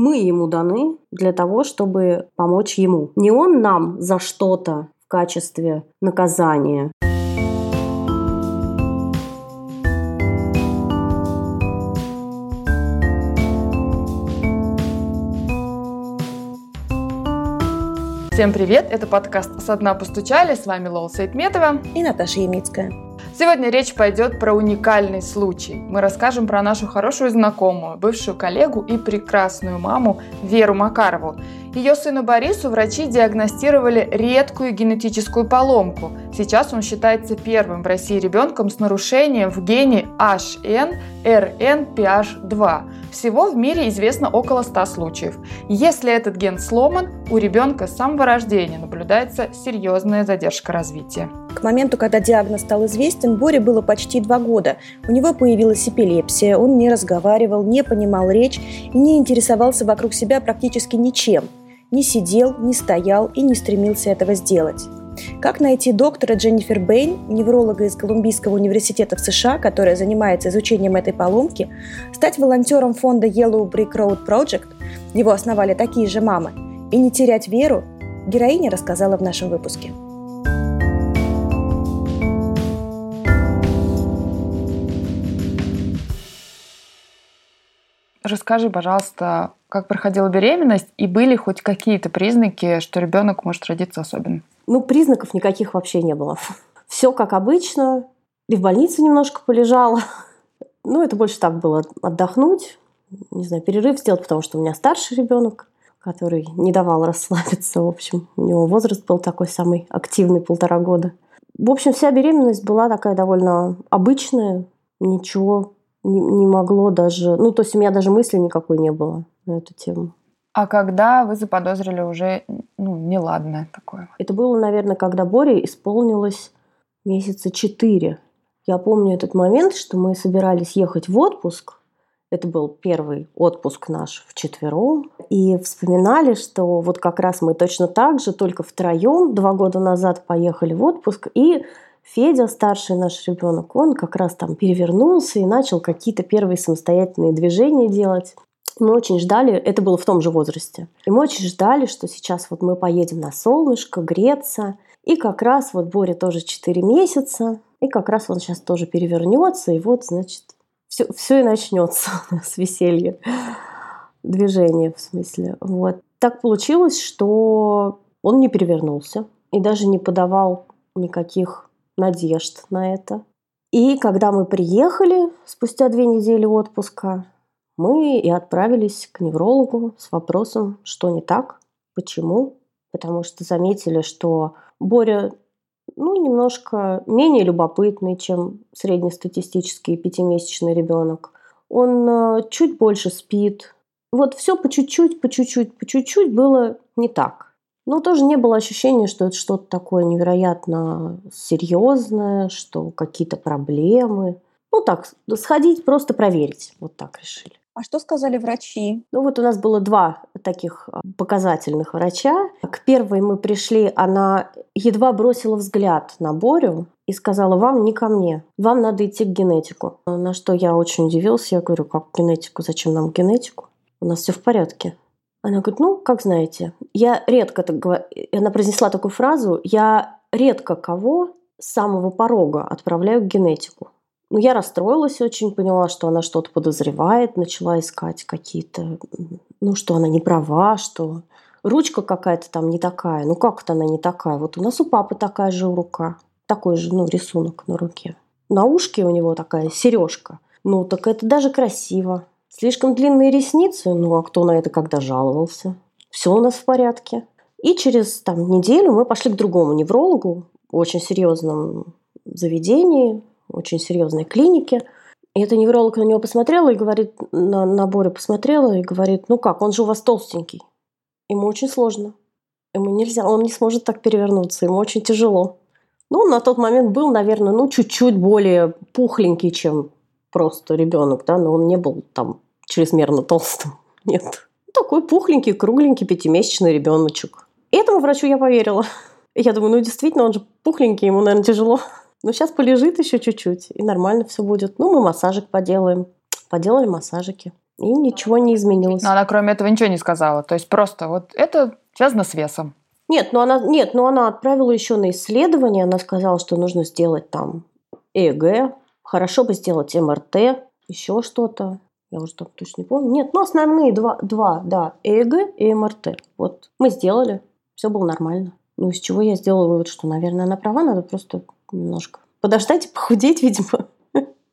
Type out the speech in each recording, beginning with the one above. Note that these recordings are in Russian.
Мы ему даны для того, чтобы помочь ему. Не он нам за что-то в качестве наказания. Всем привет! Это подкаст «Со дна постучали». С вами Лола Сайтметова и Наташа Ямицкая. Сегодня речь пойдет про уникальный случай. Мы расскажем про нашу хорошую знакомую, бывшую коллегу и прекрасную маму Веру Макарову. Ее сыну Борису врачи диагностировали редкую генетическую поломку. Сейчас он считается первым в России ребенком с нарушением в гене HN-RNPH2. Всего в мире известно около 100 случаев. Если этот ген сломан, у ребенка с самого рождения наблюдается серьезная задержка развития. К моменту, когда диагноз стал известен, Боре было почти два года. У него появилась эпилепсия, он не разговаривал, не понимал речь и не интересовался вокруг себя практически ничем. Не сидел, не стоял и не стремился этого сделать. Как найти доктора Дженнифер Бэйн, невролога из Колумбийского университета в США, которая занимается изучением этой поломки, стать волонтером фонда Yellow Brick Road Project, его основали такие же мамы, и не терять веру, героиня рассказала в нашем выпуске. Расскажи, пожалуйста, как проходила беременность и были хоть какие-то признаки, что ребенок может родиться особенным? Ну, признаков никаких вообще не было. Все как обычно. И в больнице немножко полежала. Ну, это больше так было отдохнуть, не знаю, перерыв сделать, потому что у меня старший ребенок, который не давал расслабиться. В общем, у него возраст был такой самый активный, полтора года. В общем, вся беременность была такая довольно обычная, ничего не, не могло даже... Ну, то есть у меня даже мысли никакой не было на эту тему. А когда вы заподозрили уже ну, неладное такое? Это было, наверное, когда Боре исполнилось месяца четыре. Я помню этот момент, что мы собирались ехать в отпуск. Это был первый отпуск наш в четвером. И вспоминали, что вот как раз мы точно так же, только втроем, два года назад поехали в отпуск. И Федя, старший наш ребенок, он как раз там перевернулся и начал какие-то первые самостоятельные движения делать. Мы очень ждали, это было в том же возрасте, и мы очень ждали, что сейчас вот мы поедем на солнышко, греться, и как раз вот Боря тоже 4 месяца, и как раз он сейчас тоже перевернется, и вот, значит, все, все и начнется с веселья. Движение, в смысле. Вот. Так получилось, что он не перевернулся и даже не подавал никаких надежд на это. И когда мы приехали спустя две недели отпуска, мы и отправились к неврологу с вопросом, что не так, почему. Потому что заметили, что Боря ну, немножко менее любопытный, чем среднестатистический пятимесячный ребенок. Он э, чуть больше спит. Вот все по чуть-чуть, по чуть-чуть, по чуть-чуть было не так. Но тоже не было ощущения, что это что-то такое невероятно серьезное, что какие-то проблемы. Ну так, сходить, просто проверить. Вот так решили. А что сказали врачи? Ну вот у нас было два таких а, показательных врача. К первой мы пришли, она едва бросила взгляд на Борю и сказала, вам не ко мне, вам надо идти к генетику. На что я очень удивился, я говорю, как генетику, зачем нам генетику? У нас все в порядке. Она говорит, ну, как знаете, я редко так говорю, она произнесла такую фразу, я редко кого с самого порога отправляю к генетику. Ну, я расстроилась очень, поняла, что она что-то подозревает, начала искать какие-то, ну, что она не права, что ручка какая-то там не такая. Ну, как это она не такая? Вот у нас у папы такая же рука, такой же, ну, рисунок на руке. На ушке у него такая сережка. Ну, так это даже красиво. Слишком длинные ресницы? Ну, а кто на это когда жаловался? Все у нас в порядке. И через там, неделю мы пошли к другому неврологу, очень серьезном заведении, очень серьезной клинике. И эта невролог на него посмотрела и говорит, на, на Борю посмотрела и говорит, ну как, он же у вас толстенький. Ему очень сложно. Ему нельзя, он не сможет так перевернуться, ему очень тяжело. Ну, на тот момент был, наверное, ну, чуть-чуть более пухленький, чем просто ребенок, да, но он не был там чрезмерно толстым. Нет. Такой пухленький, кругленький, пятимесячный ребеночек. Этому врачу я поверила. И я думаю, ну действительно, он же пухленький, ему, наверное, тяжело. Но сейчас полежит еще чуть-чуть, и нормально все будет. Ну, мы массажик поделаем. Поделали массажики. И ничего не изменилось. Но она кроме этого ничего не сказала. То есть просто вот это связано с весом. Нет, но она, нет, но она отправила еще на исследование. Она сказала, что нужно сделать там ЭГ, хорошо бы сделать МРТ, еще что-то. Я уже там точно не помню. Нет, ну основные два, два да, ЭГ и МРТ. Вот мы сделали, все было нормально. Ну, из чего я сделала вывод, что, наверное, она права, надо просто немножко подождать и похудеть, видимо.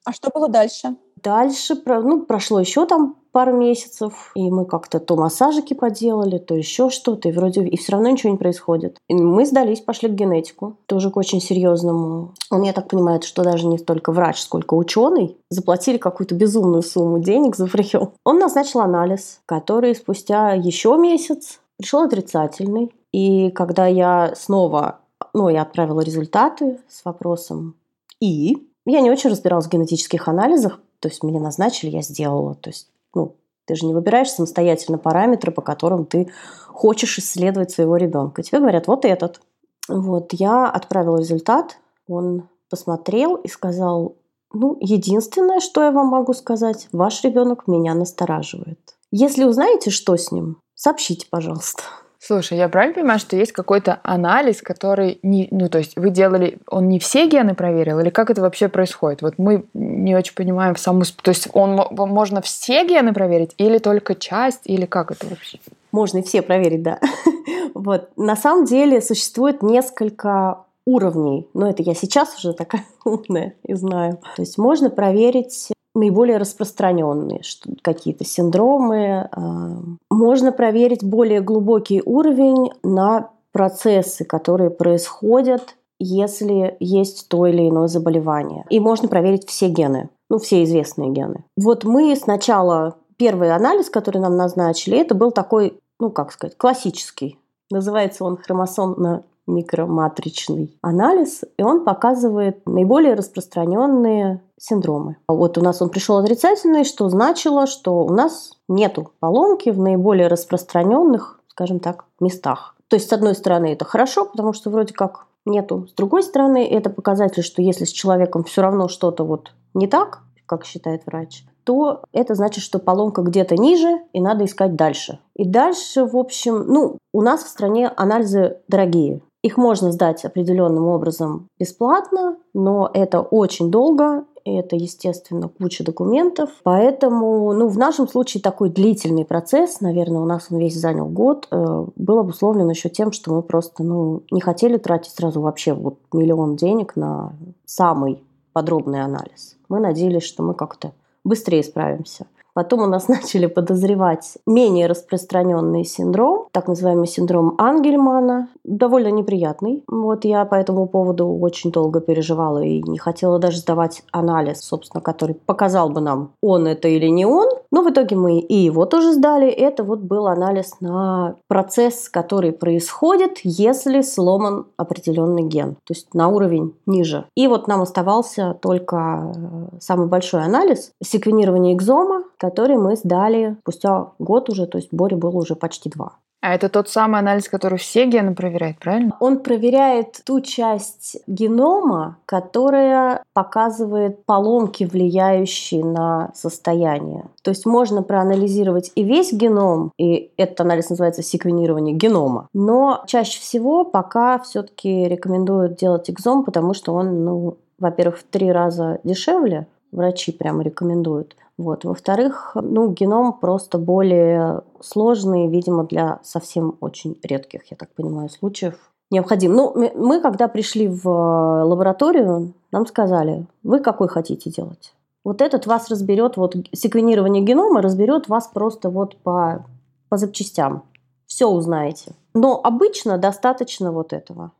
А что было дальше? Дальше, ну, прошло еще там пару месяцев, и мы как-то то массажики поделали, то еще что-то, и вроде и все равно ничего не происходит. И мы сдались, пошли к генетику, тоже к очень серьезному. Он, я так понимаю, что даже не столько врач, сколько ученый. Заплатили какую-то безумную сумму денег за прием. Он назначил анализ, который спустя еще месяц пришел отрицательный. И когда я снова, ну, я отправила результаты с вопросом «И?», я не очень разбиралась в генетических анализах, то есть мне назначили, я сделала. То есть, ну, ты же не выбираешь самостоятельно параметры, по которым ты хочешь исследовать своего ребенка. Тебе говорят, вот этот. Вот, я отправила результат, он посмотрел и сказал, ну, единственное, что я вам могу сказать, ваш ребенок меня настораживает. Если узнаете, что с ним, сообщите, пожалуйста. Слушай, я правильно понимаю, что есть какой-то анализ, который не, ну то есть вы делали, он не все гены проверил, или как это вообще происходит? Вот мы не очень понимаем саму, то есть он можно все гены проверить, или только часть, или как это вообще? Можно и все проверить, да. Вот на самом деле существует несколько уровней, но это я сейчас уже такая умная и знаю. То есть можно проверить наиболее распространенные какие-то синдромы. А, можно проверить более глубокий уровень на процессы, которые происходят, если есть то или иное заболевание. И можно проверить все гены, ну, все известные гены. Вот мы сначала, первый анализ, который нам назначили, это был такой, ну, как сказать, классический. Называется он хромосомно микроматричный анализ, и он показывает наиболее распространенные синдромы. Вот у нас он пришел отрицательный, что значило, что у нас нету поломки в наиболее распространенных, скажем так, местах. То есть, с одной стороны, это хорошо, потому что вроде как нету. С другой стороны, это показатель, что если с человеком все равно что-то вот не так, как считает врач, то это значит, что поломка где-то ниже, и надо искать дальше. И дальше, в общем, ну, у нас в стране анализы дорогие. Их можно сдать определенным образом бесплатно, но это очень долго, это, естественно, куча документов. Поэтому, ну, в нашем случае такой длительный процесс, наверное, у нас он весь занял год, э, был обусловлен еще тем, что мы просто, ну, не хотели тратить сразу вообще вот миллион денег на самый подробный анализ. Мы надеялись, что мы как-то быстрее справимся. Потом у нас начали подозревать менее распространенный синдром, так называемый синдром Ангельмана, довольно неприятный. Вот я по этому поводу очень долго переживала и не хотела даже сдавать анализ, собственно, который показал бы нам, он это или не он. Но в итоге мы и его тоже сдали. Это вот был анализ на процесс, который происходит, если сломан определенный ген, то есть на уровень ниже. И вот нам оставался только э, самый большой анализ секвенирование экзома, который мы сдали спустя год уже, то есть Боре было уже почти два. А это тот самый анализ, который все гены проверяет, правильно? Он проверяет ту часть генома, которая показывает поломки, влияющие на состояние. То есть можно проанализировать и весь геном, и этот анализ называется секвенирование генома. Но чаще всего пока все-таки рекомендуют делать экзом, потому что он, ну, во-первых, в три раза дешевле, врачи прямо рекомендуют. Вот. Во-вторых, ну, геном просто более сложный, видимо, для совсем очень редких, я так понимаю, случаев необходим. Ну, мы, когда пришли в э, лабораторию, нам сказали, вы какой хотите делать? Вот этот вас разберет, вот секвенирование генома разберет вас просто вот по, по запчастям. Все узнаете. Но обычно достаточно вот этого.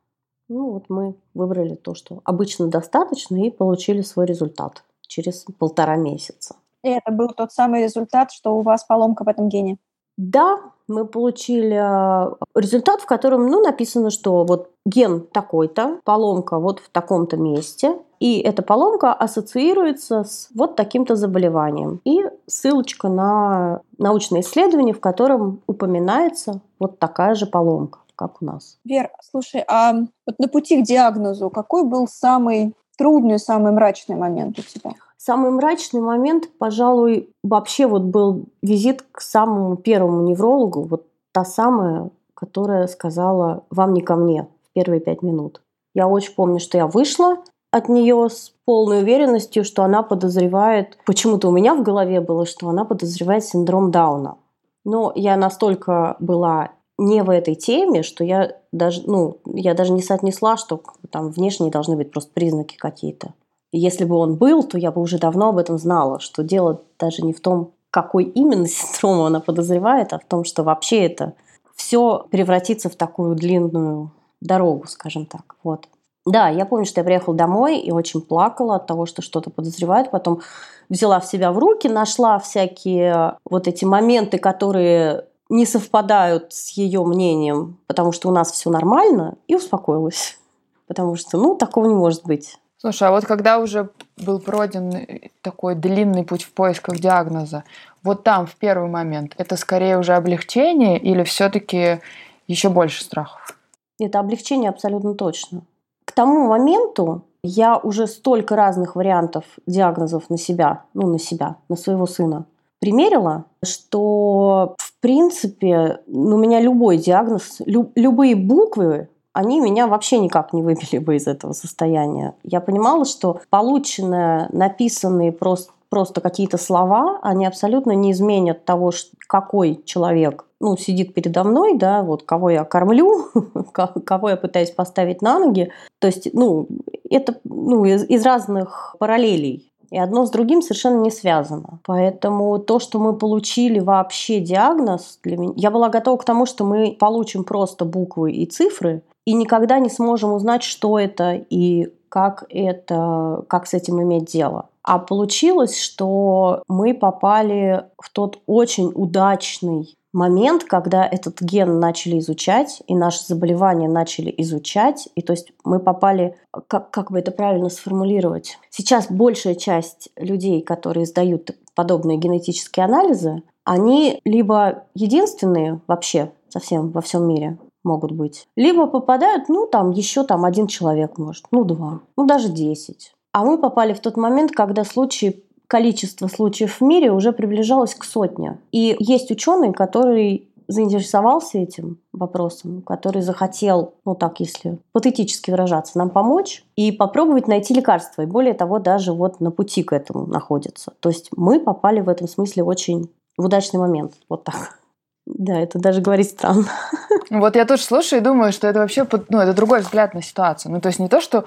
Ну вот мы выбрали то, что обычно достаточно, и получили свой результат через полтора месяца. И это был тот самый результат, что у вас поломка в этом гене? Да, мы получили а, результат, в котором ну, написано, что вот ген такой-то, поломка вот в таком-то месте, и эта поломка ассоциируется с вот таким-то заболеванием. И ссылочка на научное исследование, в котором упоминается вот такая же поломка как у нас. Вер, слушай, а вот на пути к диагнозу какой был самый трудный, самый мрачный момент у тебя? Самый мрачный момент, пожалуй, вообще вот был визит к самому первому неврологу, вот та самая, которая сказала «вам не ко мне» в первые пять минут. Я очень помню, что я вышла от нее с полной уверенностью, что она подозревает, почему-то у меня в голове было, что она подозревает синдром Дауна. Но я настолько была не в этой теме, что я даже, ну, я даже не соотнесла, что там внешние должны быть просто признаки какие-то. И если бы он был, то я бы уже давно об этом знала, что дело даже не в том, какой именно синдром она подозревает, а в том, что вообще это все превратится в такую длинную дорогу, скажем так. Вот. Да, я помню, что я приехала домой и очень плакала от того, что что-то подозревает. Потом взяла в себя в руки, нашла всякие вот эти моменты, которые не совпадают с ее мнением, потому что у нас все нормально, и успокоилась. Потому что, ну, такого не может быть. Слушай, а вот когда уже был пройден такой длинный путь в поисках диагноза, вот там в первый момент это скорее уже облегчение или все-таки еще больше страхов? Это облегчение абсолютно точно. К тому моменту я уже столько разных вариантов диагнозов на себя, ну, на себя, на своего сына примерила, что, в принципе, ну, у меня любой диагноз, лю- любые буквы, они меня вообще никак не выбили бы из этого состояния. Я понимала, что полученные, написанные просто просто какие-то слова, они абсолютно не изменят того, какой человек ну, сидит передо мной, да, вот кого я кормлю, кого я пытаюсь поставить на ноги. То есть, ну, это ну, из, из разных параллелей. И одно с другим совершенно не связано. Поэтому то, что мы получили вообще диагноз, для меня, я была готова к тому, что мы получим просто буквы и цифры, и никогда не сможем узнать, что это и как это, как с этим иметь дело. А получилось, что мы попали в тот очень удачный момент, когда этот ген начали изучать, и наши заболевания начали изучать, и то есть мы попали, как, как бы это правильно сформулировать, сейчас большая часть людей, которые сдают подобные генетические анализы, они либо единственные вообще совсем во всем мире могут быть, либо попадают, ну, там еще там один человек может, ну, два, ну, даже десять. А мы попали в тот момент, когда случаи количество случаев в мире уже приближалось к сотне. И есть ученый, который заинтересовался этим вопросом, который захотел, ну так, если патетически выражаться, нам помочь и попробовать найти лекарство. И более того, даже вот на пути к этому находится. То есть мы попали в этом смысле очень в удачный момент. Вот так. Да, это даже говорить странно. Вот я тоже слушаю и думаю, что это вообще, ну, это другой взгляд на ситуацию. Ну, то есть не то, что,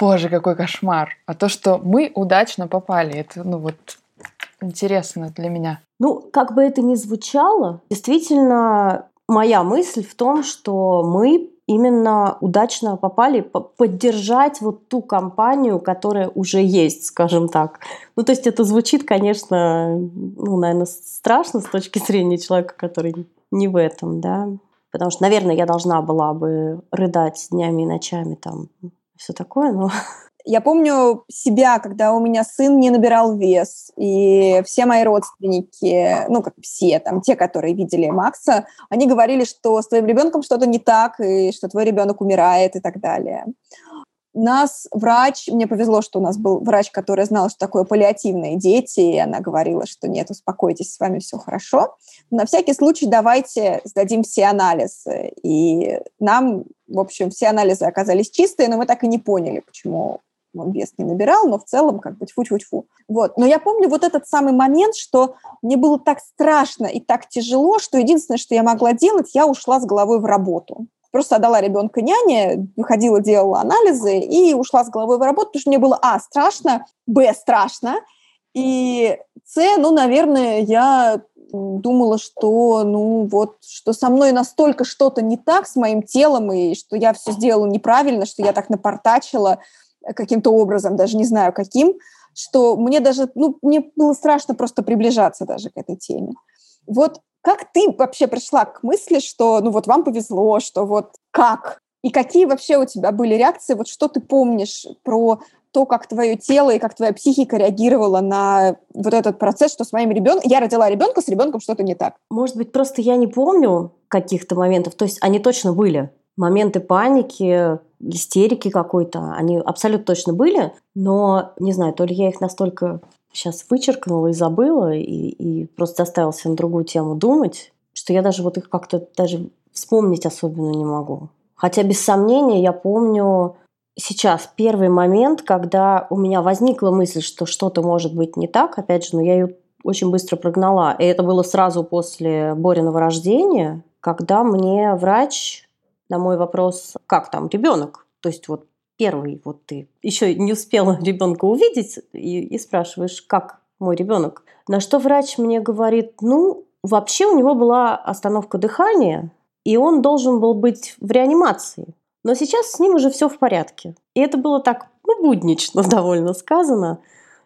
боже, какой кошмар, а то, что мы удачно попали. Это, ну, вот интересно для меня. Ну, как бы это ни звучало, действительно, моя мысль в том, что мы именно удачно попали поддержать вот ту компанию, которая уже есть, скажем так. Ну, то есть это звучит, конечно, ну, наверное, страшно с точки зрения человека, который не в этом, да. Потому что, наверное, я должна была бы рыдать днями и ночами там все такое, но Я помню себя, когда у меня сын не набирал вес, и все мои родственники, ну, как все, там, те, которые видели Макса, они говорили, что с твоим ребенком что-то не так, и что твой ребенок умирает и так далее. Нас врач, мне повезло, что у нас был врач, который знал, что такое паллиативные дети, и она говорила, что нет, успокойтесь, с вами все хорошо. На всякий случай давайте сдадим все анализы. И нам, в общем, все анализы оказались чистые, но мы так и не поняли, почему он вес не набирал, но в целом как бы тьфу-тьфу-тьфу. Вот. Но я помню вот этот самый момент, что мне было так страшно и так тяжело, что единственное, что я могла делать, я ушла с головой в работу. Просто отдала ребенка няне, выходила, делала анализы и ушла с головой в работу, потому что мне было, а, страшно, б, страшно, и с, ну, наверное, я думала, что, ну, вот, что со мной настолько что-то не так с моим телом, и что я все сделала неправильно, что я так напортачила, каким-то образом, даже не знаю каким, что мне даже, ну, мне было страшно просто приближаться даже к этой теме. Вот как ты вообще пришла к мысли, что, ну, вот вам повезло, что вот как? И какие вообще у тебя были реакции? Вот что ты помнишь про то, как твое тело и как твоя психика реагировала на вот этот процесс, что с моим ребенком... Я родила ребенка, с ребенком что-то не так. Может быть, просто я не помню каких-то моментов. То есть они точно были. Моменты паники, истерики какой-то, они абсолютно точно были, но, не знаю, то ли я их настолько сейчас вычеркнула и забыла, и, и просто заставила себя на другую тему думать, что я даже вот их как-то даже вспомнить особенно не могу. Хотя, без сомнения, я помню сейчас первый момент, когда у меня возникла мысль, что что-то может быть не так, опять же, но я ее очень быстро прогнала. И это было сразу после Бориного рождения, когда мне врач на мой вопрос, как там ребенок, то есть вот первый, вот ты еще не успела ребенка увидеть и, и спрашиваешь, как мой ребенок. На что врач мне говорит, ну, вообще у него была остановка дыхания, и он должен был быть в реанимации. Но сейчас с ним уже все в порядке. И это было так, ну, буднично довольно сказано.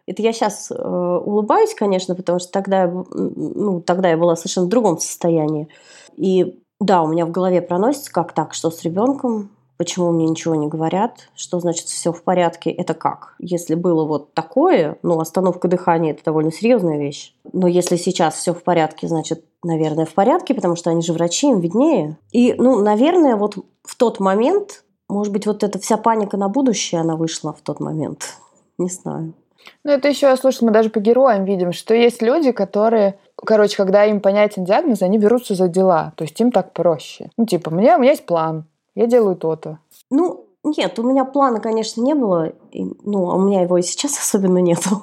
Это я сейчас э, улыбаюсь, конечно, потому что тогда, ну, тогда я была совершенно в другом состоянии. И да, у меня в голове проносится, как так, что с ребенком, почему мне ничего не говорят, что значит все в порядке, это как? Если было вот такое, ну, остановка дыхания – это довольно серьезная вещь. Но если сейчас все в порядке, значит, наверное, в порядке, потому что они же врачи, им виднее. И, ну, наверное, вот в тот момент, может быть, вот эта вся паника на будущее, она вышла в тот момент. Не знаю. Ну, это еще, я слушала, мы даже по героям видим, что есть люди, которые, короче, когда им понятен диагноз, они берутся за дела. То есть им так проще. Ну, типа, меня, у меня есть план, я делаю то-то. Ну, нет, у меня плана, конечно, не было. И, ну, а у меня его и сейчас особенно нету.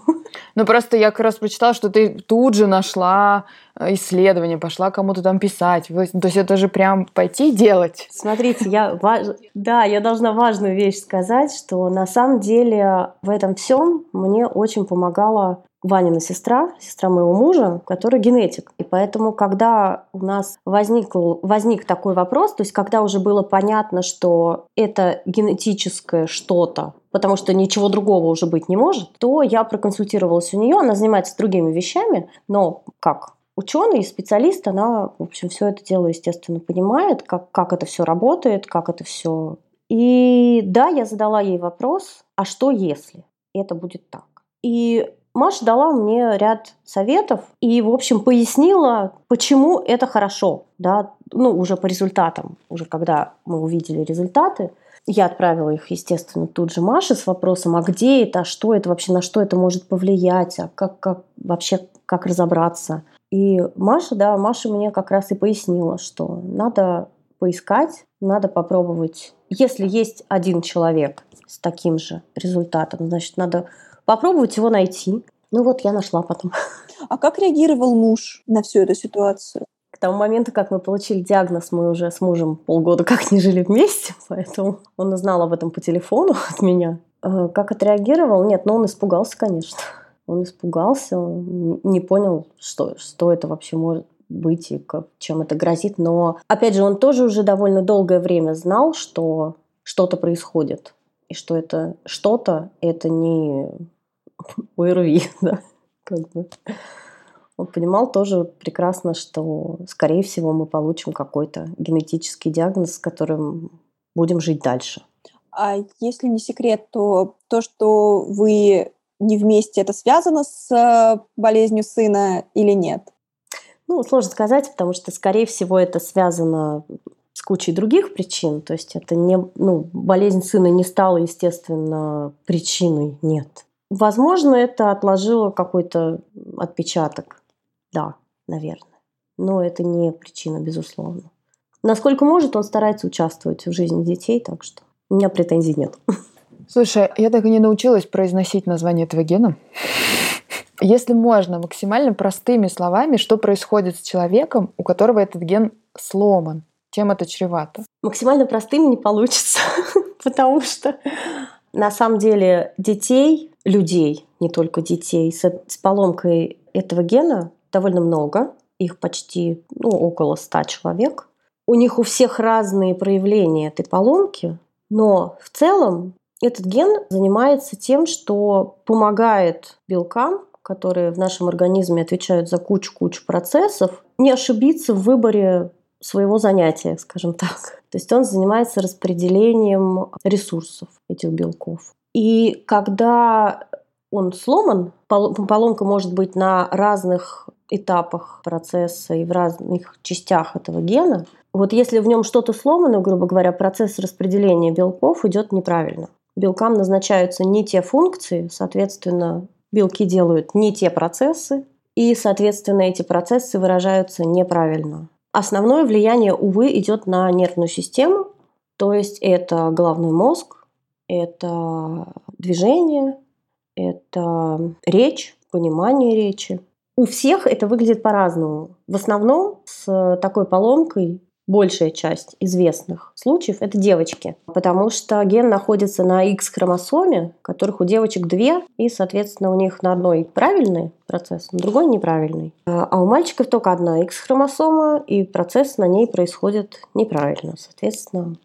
Ну, просто я как раз прочитала, что ты тут же нашла э, исследование, пошла кому-то там писать. То есть это же прям пойти делать. Смотрите, я важ... да, я должна важную вещь сказать, что на самом деле в этом всем мне очень помогала Ванина сестра, сестра моего мужа, которая генетик. И поэтому, когда у нас возник, возник такой вопрос, то есть когда уже было понятно, что это генетическое что-то, потому что ничего другого уже быть не может, то я проконсультировалась у нее. Она занимается другими вещами, но как ученый специалист, она, в общем, все это дело, естественно, понимает, как, как это все работает, как это все. И да, я задала ей вопрос, а что если это будет так? И Маша дала мне ряд советов и, в общем, пояснила, почему это хорошо, да, ну, уже по результатам, уже когда мы увидели результаты. Я отправила их, естественно, тут же Маше с вопросом, а где это, а что это вообще, на что это может повлиять, а как, как вообще, как разобраться. И Маша, да, Маша мне как раз и пояснила, что надо поискать, надо попробовать. Если есть один человек с таким же результатом, значит, надо попробовать его найти. Ну вот я нашла потом. А как реагировал муж на всю эту ситуацию? К тому моменту, как мы получили диагноз, мы уже с мужем полгода как не жили вместе, поэтому он узнал об этом по телефону от меня. Э, как отреагировал? Нет, но ну он испугался, конечно. Он испугался, он не понял, что, что это вообще может быть и как, чем это грозит. Но, опять же, он тоже уже довольно долгое время знал, что что-то происходит. И что это что-то, это не ОРВИ, да, как бы. Он понимал тоже прекрасно, что, скорее всего, мы получим какой-то генетический диагноз, с которым будем жить дальше. А если не секрет, то то, что вы не вместе, это связано с э, болезнью сына или нет? Ну, сложно сказать, потому что, скорее всего, это связано с кучей других причин. То есть это не, ну, болезнь сына не стала, естественно, причиной, нет. Возможно, это отложило какой-то отпечаток. Да, наверное. Но это не причина, безусловно. Насколько может, он старается участвовать в жизни детей, так что у меня претензий нет. Слушай, я так и не научилась произносить название этого гена. Если можно, максимально простыми словами, что происходит с человеком, у которого этот ген сломан, чем это чревато? Максимально простыми не получится, потому что на самом деле детей, людей, не только детей, с, с поломкой этого гена довольно много. Их почти ну, около ста человек. У них у всех разные проявления этой поломки, но в целом этот ген занимается тем, что помогает белкам, которые в нашем организме отвечают за кучу-кучу процессов, не ошибиться в выборе своего занятия, скажем так. То есть он занимается распределением ресурсов этих белков. И когда он сломан, поломка может быть на разных этапах процесса и в разных частях этого гена, Вот если в нем что-то сломано, грубо говоря, процесс распределения белков идет неправильно. Белкам назначаются не те функции, соответственно, белки делают не те процессы, и, соответственно, эти процессы выражаются неправильно. Основное влияние, увы, идет на нервную систему, то есть это головной мозг, это движение, это речь, понимание речи. У всех это выглядит по-разному. В основном с такой поломкой большая часть известных случаев – это девочки, потому что ген находится на X-хромосоме, которых у девочек две, и, соответственно, у них на одной правильный процесс, на другой неправильный. А у мальчиков только одна X-хромосома, и процесс на ней происходит неправильно, соответственно.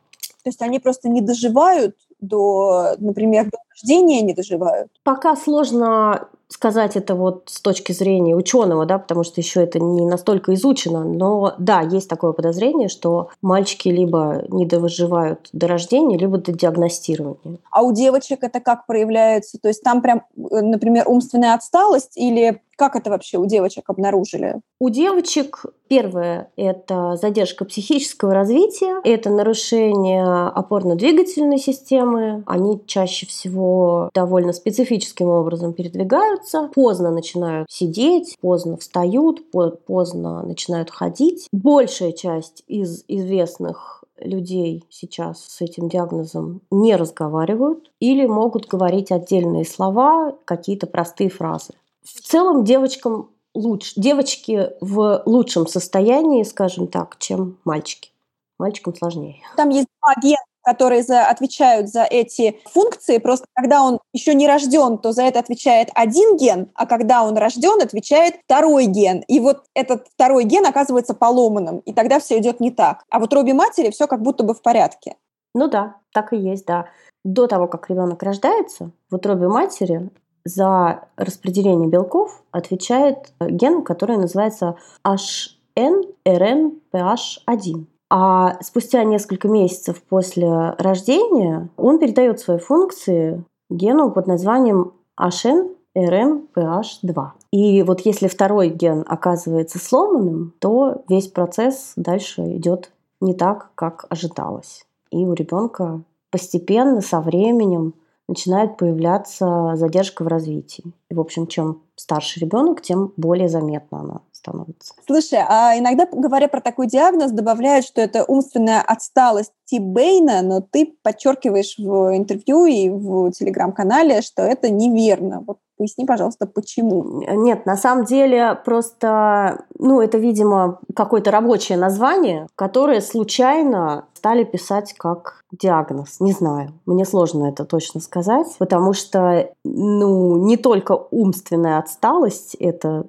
То есть они просто не доживают до, например, до рождения не доживают? Пока сложно сказать это вот с точки зрения ученого, да, потому что еще это не настолько изучено, но да, есть такое подозрение, что мальчики либо не довыживают до рождения, либо до диагностирования. А у девочек это как проявляется? То есть там прям, э, например, умственная отсталость или как это вообще у девочек обнаружили? У девочек первое – это задержка психического развития, это нарушение опорно-двигательной системы. Они чаще всего довольно специфическим образом передвигаются, поздно начинают сидеть, поздно встают, поздно начинают ходить. Большая часть из известных людей сейчас с этим диагнозом не разговаривают или могут говорить отдельные слова, какие-то простые фразы. В целом девочкам лучше, девочки в лучшем состоянии, скажем так, чем мальчики. Мальчикам сложнее. Там есть два гена, которые за, отвечают за эти функции. Просто когда он еще не рожден, то за это отвечает один ген, а когда он рожден, отвечает второй ген. И вот этот второй ген оказывается поломанным, и тогда все идет не так. А вот робе матери все как будто бы в порядке. Ну да, так и есть, да. До того, как ребенок рождается, в утробе матери за распределение белков отвечает ген, который называется HNRNPH1. А спустя несколько месяцев после рождения он передает свои функции гену под названием HNRNPH2. И вот если второй ген оказывается сломанным, то весь процесс дальше идет не так, как ожидалось. И у ребенка постепенно, со временем, начинает появляться задержка в развитии. И, в общем, чем старше ребенок, тем более заметна она становится. Слушай, а иногда, говоря про такой диагноз, добавляют, что это умственная отсталость Ти Бейна, но ты подчеркиваешь в интервью и в телеграм-канале, что это неверно. Вот Поясни, пожалуйста, почему. Нет, на самом деле просто, ну, это, видимо, какое-то рабочее название, которое случайно стали писать как диагноз. Не знаю, мне сложно это точно сказать, потому что, ну, не только умственная отсталость это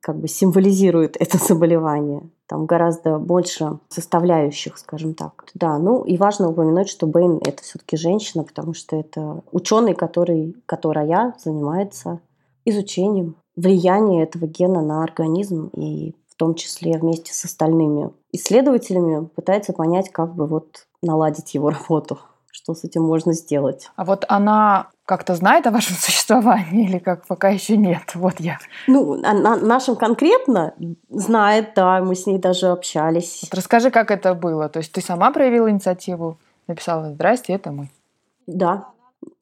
как бы символизирует это заболевание. Там гораздо больше составляющих, скажем так. Да, ну и важно упомянуть, что Бэйн – это все-таки женщина, потому что это ученый, который, которая занимается изучением влияния этого гена на организм и в том числе вместе с остальными исследователями пытается понять, как бы вот наладить его работу что с этим можно сделать. А вот она как-то знает о вашем существовании или как пока еще нет? Вот я. Ну, о нашем конкретно знает, да, мы с ней даже общались. Вот расскажи, как это было. То есть ты сама проявила инициативу, написала «Здрасте, это мы». Да.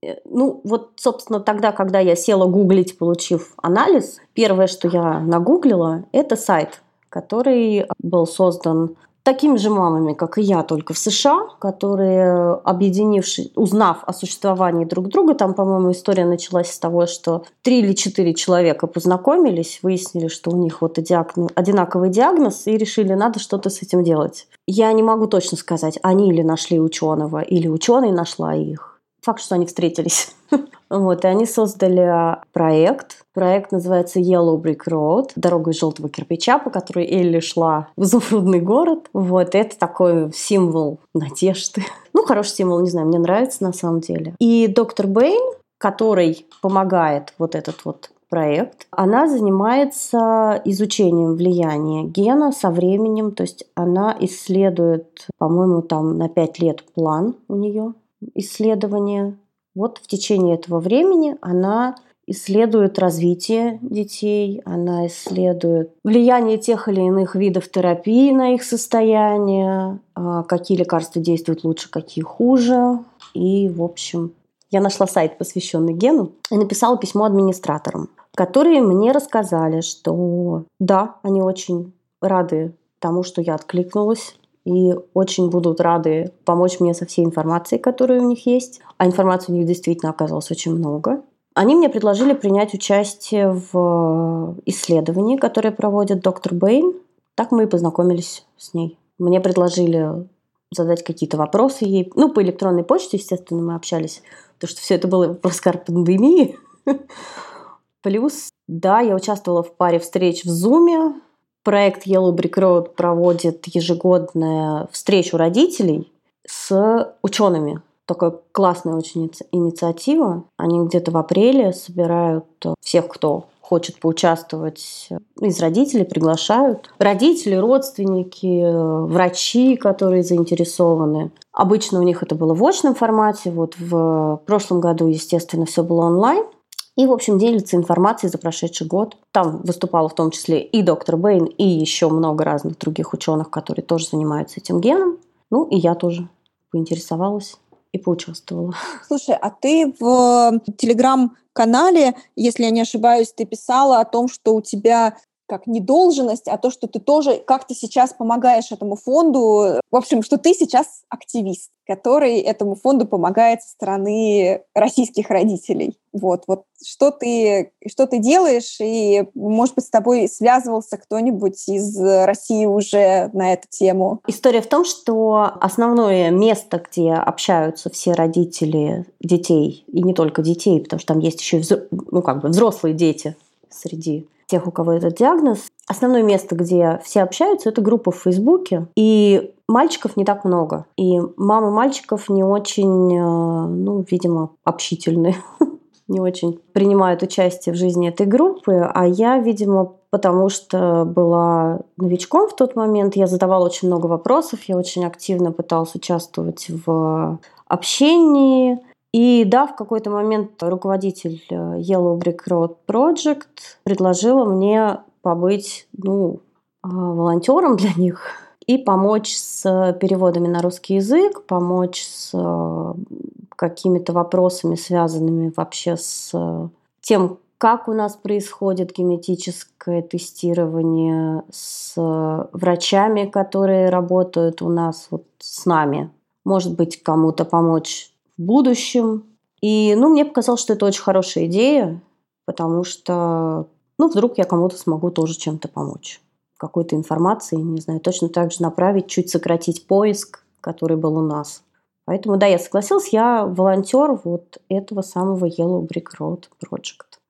Э, ну, вот, собственно, тогда, когда я села гуглить, получив анализ, первое, что я нагуглила, это сайт, который был создан такими же мамами, как и я, только в США, которые, объединившись, узнав о существовании друг друга, там, по-моему, история началась с того, что три или четыре человека познакомились, выяснили, что у них вот одинаковый диагноз, и решили, надо что-то с этим делать. Я не могу точно сказать, они или нашли ученого, или ученый нашла их. Факт, что они встретились. Вот, и они создали проект. Проект называется Yellow Brick Road, дорога из желтого кирпича, по которой Элли шла в изумрудный город. Вот, это такой символ надежды. Ну, хороший символ, не знаю, мне нравится на самом деле. И доктор Бэйн, который помогает вот этот вот проект. Она занимается изучением влияния гена со временем, то есть она исследует, по-моему, там на 5 лет план у нее исследования вот в течение этого времени она исследует развитие детей, она исследует влияние тех или иных видов терапии на их состояние, а, какие лекарства действуют лучше, какие хуже. И, в общем, я нашла сайт, посвященный гену, и написала письмо администраторам, которые мне рассказали, что да, они очень рады тому, что я откликнулась и очень будут рады помочь мне со всей информацией, которая у них есть. А информации у них действительно оказалось очень много. Они мне предложили принять участие в исследовании, которое проводит доктор Бэйн. Так мы и познакомились с ней. Мне предложили задать какие-то вопросы ей. Ну, по электронной почте, естественно, мы общались, потому что все это было в разгар пандемии. Плюс, да, я участвовала в паре встреч в Зуме. Проект Yellow Brick Road проводит ежегодную встречу родителей с учеными такая классная очень инициатива. Они где-то в апреле собирают э, всех, кто хочет поучаствовать э, из родителей, приглашают. Родители, родственники, э, врачи, которые заинтересованы. Обычно у них это было в очном формате. Вот в прошлом году, естественно, все было онлайн. И, в общем, делится информацией за прошедший год. Там выступала в том числе и доктор Бэйн, и еще много разных других ученых, которые тоже занимаются этим геном. Ну, и я тоже поинтересовалась и поучаствовала. Слушай, а ты в телеграм-канале, если я не ошибаюсь, ты писала о том, что у тебя как не должность, а то, что ты тоже как-то сейчас помогаешь этому фонду. В общем, что ты сейчас активист, который этому фонду помогает со стороны российских родителей. Вот, вот что ты, что ты делаешь, и, может быть, с тобой связывался кто-нибудь из России уже на эту тему? История в том, что основное место, где общаются все родители детей, и не только детей, потому что там есть еще ну, как бы взрослые дети среди тех, у кого этот диагноз. Основное место, где все общаются, это группа в Фейсбуке. И мальчиков не так много. И мамы мальчиков не очень, э, ну, видимо, общительные. не очень принимают участие в жизни этой группы, а я, видимо, потому что была новичком в тот момент, я задавала очень много вопросов, я очень активно пыталась участвовать в общении, и да, в какой-то момент руководитель э, Yellow Brick Road Project предложила мне побыть ну, а, волонтером для них и помочь с переводами на русский язык, помочь с э, какими-то вопросами, связанными вообще с э, тем, как у нас происходит генетическое тестирование с врачами, которые работают у нас вот с нами. Может быть, кому-то помочь будущем. И, ну, мне показалось, что это очень хорошая идея, потому что, ну, вдруг я кому-то смогу тоже чем-то помочь. Какой-то информацией, не знаю, точно так же направить, чуть сократить поиск, который был у нас. Поэтому, да, я согласилась, я волонтер вот этого самого Yellow Brick Road Project.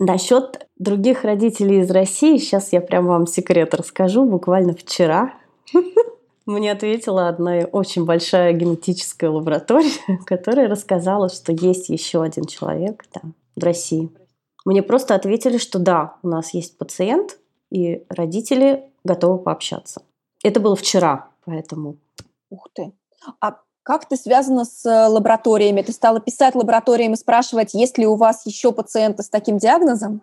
Насчет других родителей из России, сейчас я прям вам секрет расскажу, буквально вчера Мне ответила одна очень большая генетическая лаборатория, которая рассказала, что есть еще один человек да, в России. Мне просто ответили, что да, у нас есть пациент, и родители готовы пообщаться. Это было вчера, поэтому. Ух ты. А как ты связана с э, лабораториями? Ты стала писать лабораториям и спрашивать, есть ли у вас еще пациенты с таким диагнозом?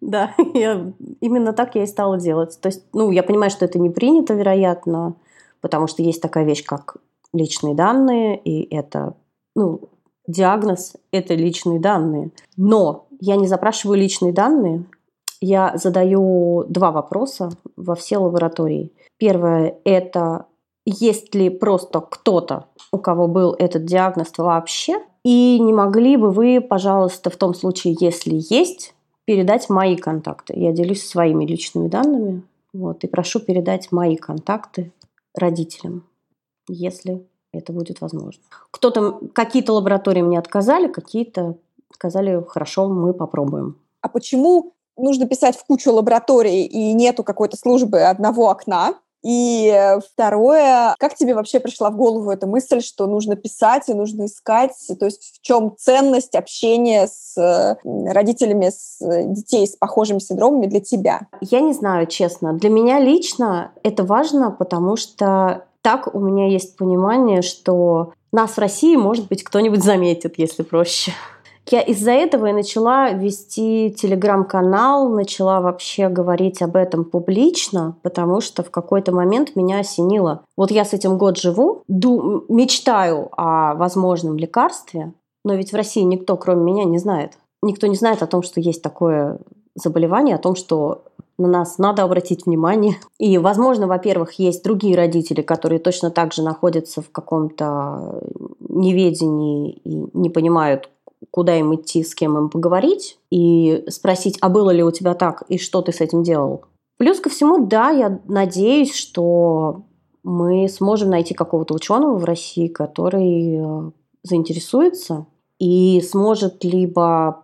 Да, я, именно так я и стала делать. То есть, ну, я понимаю, что это не принято, вероятно, потому что есть такая вещь, как личные данные, и это, ну, диагноз – это личные данные. Но я не запрашиваю личные данные, я задаю два вопроса во все лаборатории. Первое – это есть ли просто кто-то, у кого был этот диагноз вообще, и не могли бы вы, пожалуйста, в том случае, если есть, передать мои контакты. Я делюсь своими личными данными, вот, и прошу передать мои контакты родителям, если это будет возможно. Кто-то, какие-то лаборатории мне отказали, какие-то сказали, хорошо, мы попробуем. А почему нужно писать в кучу лабораторий и нету какой-то службы одного окна? И э, второе, как тебе вообще пришла в голову эта мысль, что нужно писать и нужно искать? То есть в чем ценность общения с родителями с э, детей с похожими синдромами для тебя? Я не знаю, честно. Для меня лично это важно, потому что так у меня есть понимание, что нас в России, может быть, кто-нибудь заметит, если проще. Я из-за этого и начала вести телеграм-канал, начала вообще говорить об этом публично, потому что в какой-то момент меня осенило. Вот я с этим год живу, ду- мечтаю о возможном лекарстве, но ведь в России никто, кроме меня, не знает. Никто не знает о том, что есть такое заболевание, о том, что на нас надо обратить внимание. И, возможно, во-первых, есть другие родители, которые точно так же находятся в каком-то неведении и не понимают, куда им идти, с кем им поговорить, и спросить, а было ли у тебя так, и что ты с этим делал. Плюс ко всему, да, я надеюсь, что мы сможем найти какого-то ученого в России, который э, заинтересуется и сможет либо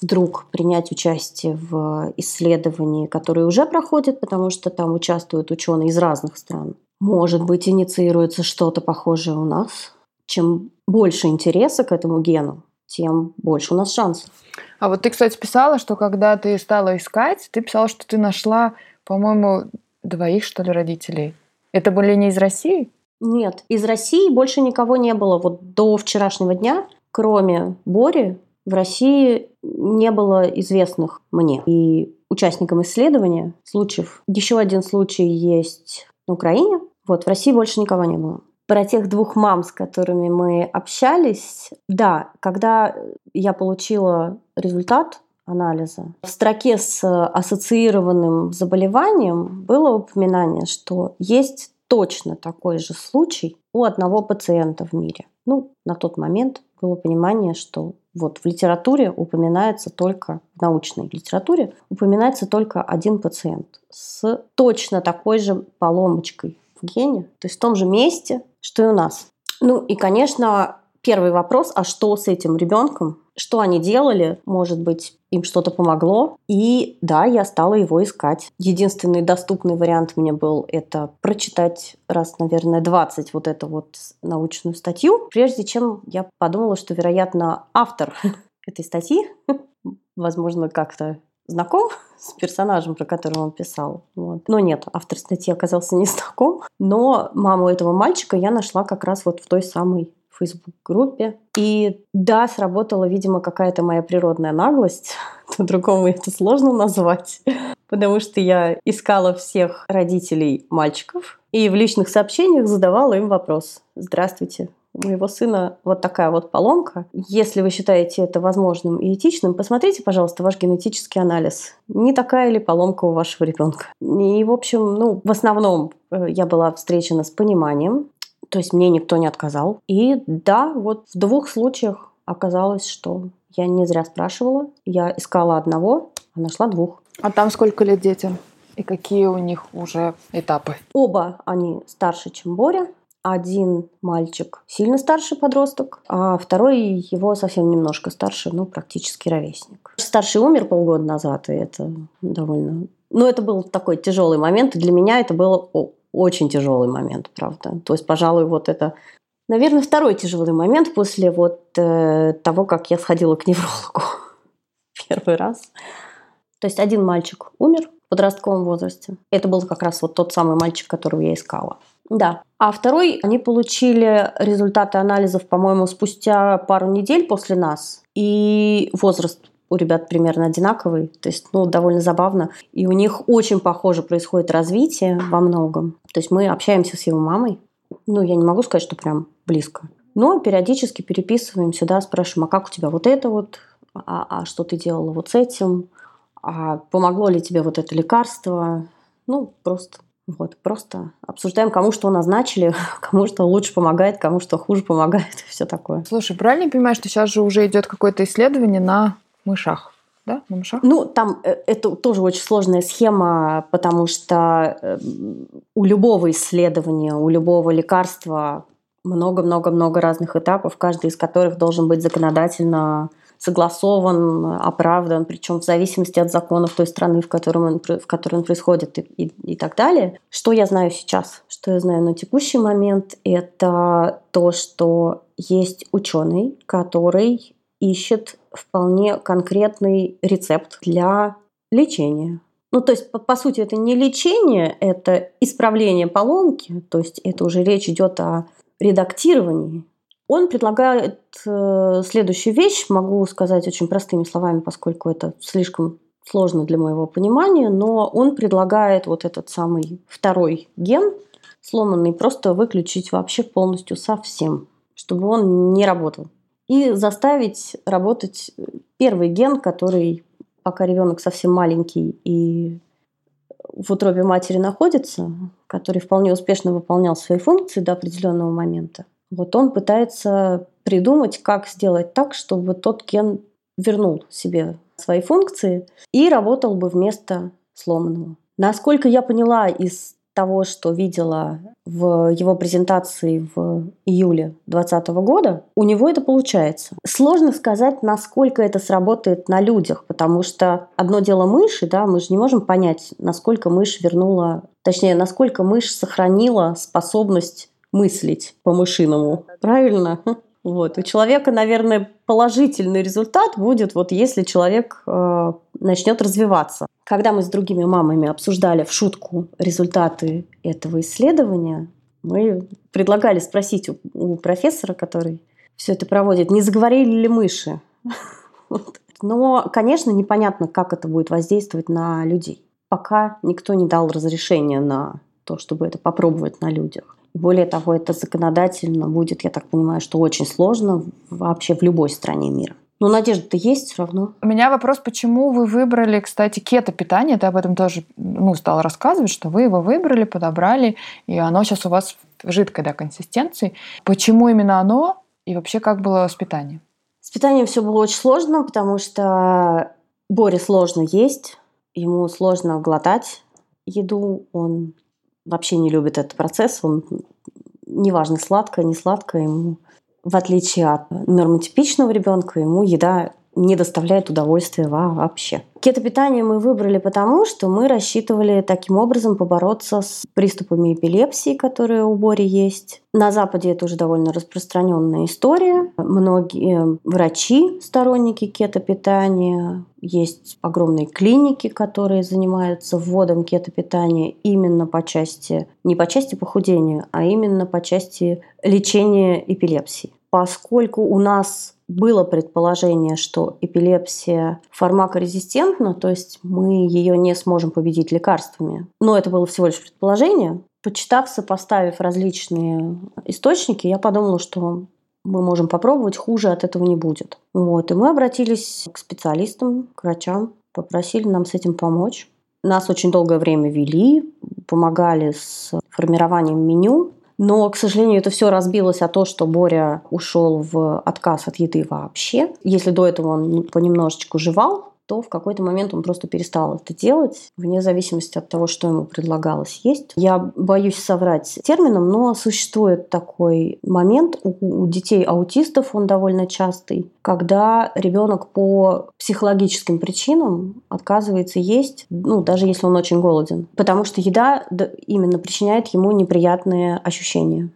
вдруг принять участие в исследовании, которое уже проходит, потому что там участвуют ученые из разных стран. Может быть, инициируется что-то похожее у нас. Чем больше интереса к этому гену, тем больше у нас шансов. А вот ты, кстати, писала, что когда ты стала искать, ты писала, что ты нашла, по-моему, двоих, что ли, родителей. Это были не из России? Нет, из России больше никого не было. Вот до вчерашнего дня, кроме Бори, в России не было известных мне и участникам исследования случаев. Еще один случай есть на Украине. Вот, в России больше никого не было. Про тех двух мам, с которыми мы общались, да, когда я получила результат анализа, в строке с ассоциированным заболеванием было упоминание, что есть точно такой же случай у одного пациента в мире. Ну, на тот момент было понимание, что вот в литературе упоминается только, в научной литературе упоминается только один пациент с точно такой же поломочкой в гене, то есть в том же месте, что и у нас. Ну и, конечно, первый вопрос, а что с этим ребенком? Что они делали? Может быть, им что-то помогло? И да, я стала его искать. Единственный доступный вариант мне был это прочитать раз, наверное, 20 вот эту вот научную статью, прежде чем я подумала, что, вероятно, автор этой статьи, возможно, как-то знаком с персонажем, про которого он писал. Вот. Но нет, автор статьи оказался не знаком. Но маму этого мальчика я нашла как раз вот в той самой Facebook-группе. И да, сработала, видимо, какая-то моя природная наглость. По-другому это сложно назвать. Потому что я искала всех родителей мальчиков и в личных сообщениях задавала им вопрос. Здравствуйте, у моего сына вот такая вот поломка. Если вы считаете это возможным и этичным, посмотрите, пожалуйста, ваш генетический анализ. Не такая ли поломка у вашего ребенка? И, в общем, ну, в основном э, я была встречена с пониманием. То есть мне никто не отказал. И да, вот в двух случаях оказалось, что я не зря спрашивала. Я искала одного, а нашла двух. А там сколько лет детям? И какие у них уже этапы? Оба они старше, чем Боря. Один мальчик сильно старший подросток, а второй его совсем немножко старше, ну, практически ровесник. Старший умер полгода назад, и это довольно... Ну, это был такой тяжелый момент, и для меня это было очень тяжелый момент, правда. То есть, пожалуй, вот это, наверное, второй тяжелый момент после вот э, того, как я сходила к неврологу первый раз. То есть один мальчик умер в подростковом возрасте. Это был как раз вот тот самый мальчик, которого я искала. Да. А второй, они получили результаты анализов, по-моему, спустя пару недель после нас. И возраст у ребят примерно одинаковый, то есть, ну, довольно забавно. И у них очень похоже происходит развитие во многом. То есть мы общаемся с его мамой. Ну, я не могу сказать, что прям близко. Но периодически переписываем сюда, спрашиваем, а как у тебя вот это вот, а, а что ты делала вот с этим, а помогло ли тебе вот это лекарство. Ну, просто вот, просто обсуждаем, кому что назначили, кому что лучше помогает, кому что хуже помогает, все такое. Слушай, правильно я понимаю, что сейчас же уже идет какое-то исследование на мышах. Да, на мышах? Ну, там э, это тоже очень сложная схема, потому что э, у любого исследования, у любого лекарства много-много-много разных этапов, каждый из которых должен быть законодательно согласован, оправдан, причем в зависимости от законов той страны, в, котором он, в которой он происходит и, и, и так далее. Что я знаю сейчас? Что я знаю на текущий момент? Это то, что есть ученый, который ищет вполне конкретный рецепт для лечения. Ну, то есть, по, по сути, это не лечение, это исправление поломки, то есть это уже речь идет о редактировании. Он предлагает э, следующую вещь, могу сказать очень простыми словами, поскольку это слишком сложно для моего понимания, но он предлагает вот этот самый второй ген, сломанный, просто выключить вообще полностью совсем, чтобы он не работал. И заставить работать первый ген, который пока ребенок совсем маленький и в утробе матери находится, который вполне успешно выполнял свои функции до определенного момента, вот он пытается придумать, как сделать так, чтобы тот ген вернул себе свои функции и работал бы вместо сломанного. Насколько я поняла из того, что видела в его презентации в июле 2020 года, у него это получается. Сложно сказать, насколько это сработает на людях, потому что одно дело мыши, да, мы же не можем понять, насколько мышь вернула, точнее, насколько мышь сохранила способность мыслить по-мышиному. Правильно? Вот. У человека, наверное, положительный результат будет, вот если человек э, начнет развиваться. Когда мы с другими мамами обсуждали в шутку результаты этого исследования, мы предлагали спросить у, у профессора, который все это проводит, не заговорили ли мыши. Но, конечно, непонятно, как это будет воздействовать на людей. Пока никто не дал разрешения на то, чтобы это попробовать на людях. Более того, это законодательно будет, я так понимаю, что очень сложно вообще в любой стране мира. Но надежда-то есть все равно. У меня вопрос, почему вы выбрали, кстати, кето-питание? Ты об этом тоже ну, стал рассказывать, что вы его выбрали, подобрали, и оно сейчас у вас в жидкой да, консистенции. Почему именно оно? И вообще, как было с питанием? С питанием все было очень сложно, потому что Боре сложно есть, ему сложно глотать еду, он вообще не любит этот процесс. Он неважно, сладкое, не сладкое, ему, в отличие от нормотипичного ребенка, ему еда не доставляет удовольствия вообще. Кетопитание мы выбрали потому, что мы рассчитывали таким образом побороться с приступами эпилепсии, которые у Бори есть. На Западе это уже довольно распространенная история. Многие врачи, сторонники кетопитания, есть огромные клиники, которые занимаются вводом кетопитания именно по части, не по части похудения, а именно по части лечения эпилепсии. Поскольку у нас было предположение, что эпилепсия фармакорезистентна, то есть мы ее не сможем победить лекарствами. Но это было всего лишь предположение. Почитав, сопоставив различные источники, я подумала, что мы можем попробовать, хуже от этого не будет. Вот. И мы обратились к специалистам, к врачам, попросили нам с этим помочь. Нас очень долгое время вели, помогали с формированием меню, но, к сожалению, это все разбилось о том, что Боря ушел в отказ от еды вообще. Если до этого он понемножечку жевал, то в какой-то момент он просто перестал это делать, вне зависимости от того, что ему предлагалось есть. Я боюсь соврать термином, но существует такой момент у, у детей аутистов, он довольно частый, когда ребенок по психологическим причинам отказывается есть, ну, даже если он очень голоден, потому что еда именно причиняет ему неприятные ощущения.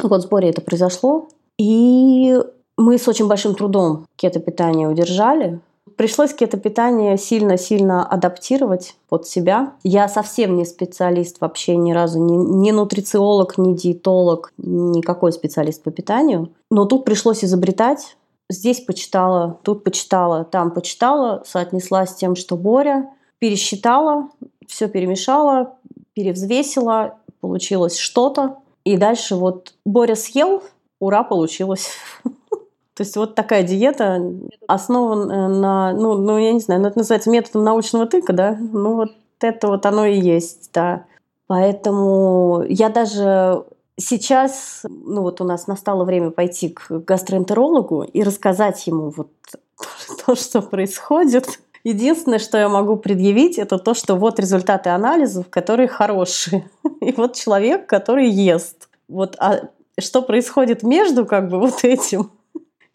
Вот в сборе это произошло, и мы с очень большим трудом кето-питание удержали, Пришлось кето-питание сильно-сильно адаптировать под себя. Я совсем не специалист вообще ни разу, ни, ни нутрициолог, ни диетолог, никакой специалист по питанию. Но тут пришлось изобретать. Здесь почитала, тут почитала, там почитала, соотнесла с тем, что Боря, пересчитала, все перемешала, перевзвесила, получилось что-то. И дальше вот Боря съел, ура, получилось. То есть вот такая диета основана на, ну, ну я не знаю, ну, это называется методом научного тыка, да? Ну вот это вот оно и есть, да. Поэтому я даже сейчас, ну вот у нас настало время пойти к гастроэнтерологу и рассказать ему вот то, что происходит. Единственное, что я могу предъявить, это то, что вот результаты анализов, которые хорошие. И вот человек, который ест. Вот а что происходит между как бы вот этим,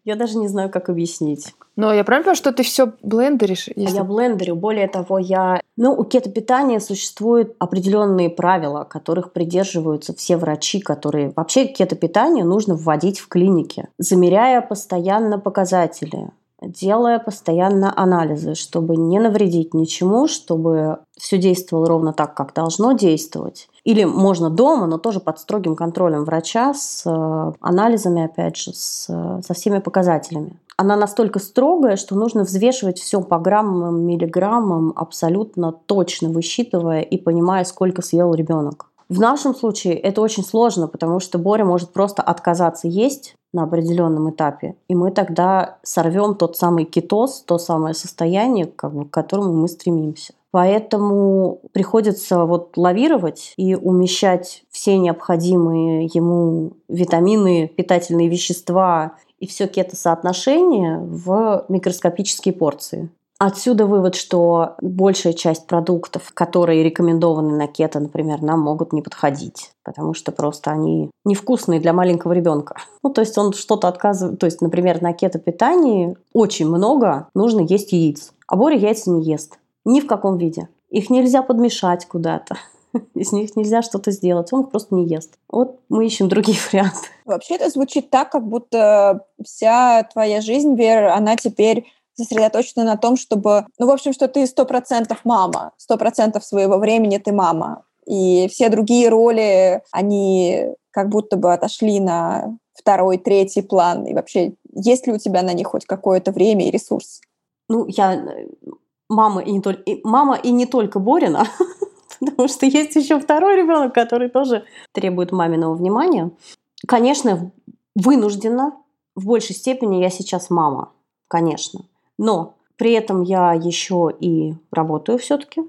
я даже не знаю, как объяснить. Но я правильно понимаю, что ты все блендеришь? Если... А я блендерю. Более того, я... Ну, у кетопитания существуют определенные правила, которых придерживаются все врачи, которые... Вообще кетопитание нужно вводить в клинике, замеряя постоянно показатели делая постоянно анализы, чтобы не навредить ничему, чтобы все действовало ровно так, как должно действовать. Или можно дома, но тоже под строгим контролем врача с э, анализами, опять же, с, со всеми показателями. Она настолько строгая, что нужно взвешивать все по граммам, миллиграммам, абсолютно точно высчитывая и понимая, сколько съел ребенок. В нашем случае это очень сложно, потому что Боря может просто отказаться есть на определенном этапе, и мы тогда сорвем тот самый кетоз, то самое состояние, как бы, к которому мы стремимся. Поэтому приходится вот лавировать и умещать все необходимые ему витамины, питательные вещества и все кетосоотношение в микроскопические порции. Отсюда вывод, что большая часть продуктов, которые рекомендованы на кето, например, нам могут не подходить, потому что просто они невкусные для маленького ребенка. Ну, то есть он что-то отказывает. То есть, например, на кето-питании очень много нужно есть яиц, а Боря яйца не ест. Ни в каком виде. Их нельзя подмешать куда-то. Из них нельзя что-то сделать. Он их просто не ест. Вот мы ищем другие варианты. Вообще это звучит так, как будто вся твоя жизнь, Вера, она теперь сосредоточена на том, чтобы, ну, в общем, что ты сто процентов мама, сто процентов своего времени ты мама. И все другие роли, они как будто бы отошли на второй, третий план. И вообще, есть ли у тебя на них хоть какое-то время и ресурс? Ну, я мама и не только, мама и не только Борина, потому что есть еще второй ребенок, который тоже требует маминого внимания. Конечно, вынуждена, в большей степени я сейчас мама, конечно. Но при этом я еще и работаю все-таки.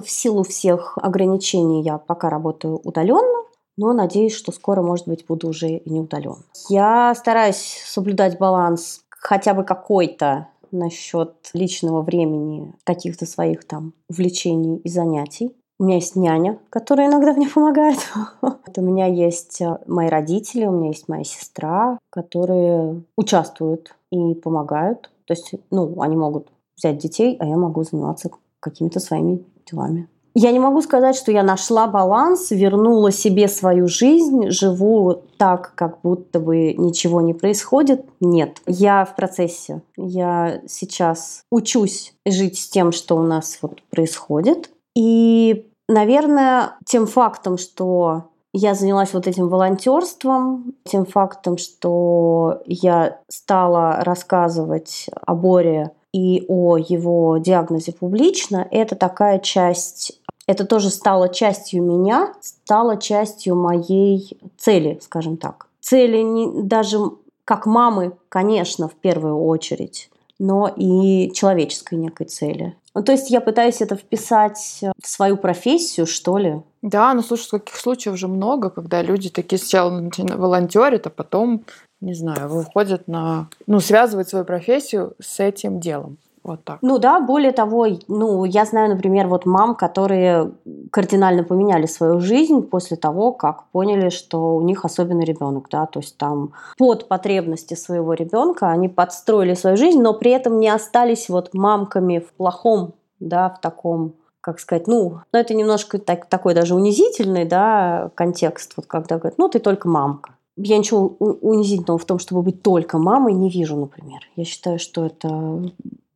В силу всех ограничений я пока работаю удаленно, но надеюсь, что скоро, может быть, буду уже и не удален. Я стараюсь соблюдать баланс хотя бы какой-то насчет личного времени, каких-то своих там увлечений и занятий. У меня есть няня, которая иногда мне помогает. У меня есть э, мои родители, у меня есть моя сестра, которые участвуют и помогают. То есть, ну, они могут взять детей, а я могу заниматься какими-то своими делами. Я не могу сказать, что я нашла баланс, вернула себе свою жизнь, живу так, как будто бы ничего не происходит. Нет, я в процессе. Я сейчас учусь жить с тем, что у нас вот происходит. И, наверное, тем фактом, что я занялась вот этим волонтерством, тем фактом, что я стала рассказывать о Боре и о его диагнозе публично, это такая часть, это тоже стало частью меня, стало частью моей цели, скажем так. Цели не, даже как мамы, конечно, в первую очередь, но и человеческой некой цели. Ну, то есть я пытаюсь это вписать в свою профессию, что ли. Да, ну слушай, таких случаев уже много, когда люди такие сначала волонтерят, а потом, не знаю, выходят на... Ну, связывают свою профессию с этим делом. Вот так. Ну да, более того, ну, я знаю, например, вот мам, которые кардинально поменяли свою жизнь после того, как поняли, что у них особенный ребенок, да, то есть там под потребности своего ребенка они подстроили свою жизнь, но при этом не остались вот мамками в плохом, да, в таком как сказать, ну, ну это немножко так, такой даже унизительный, да, контекст, вот когда говорят, ну, ты только мамка. Я ничего унизительного в том, чтобы быть только мамой, не вижу, например. Я считаю, что это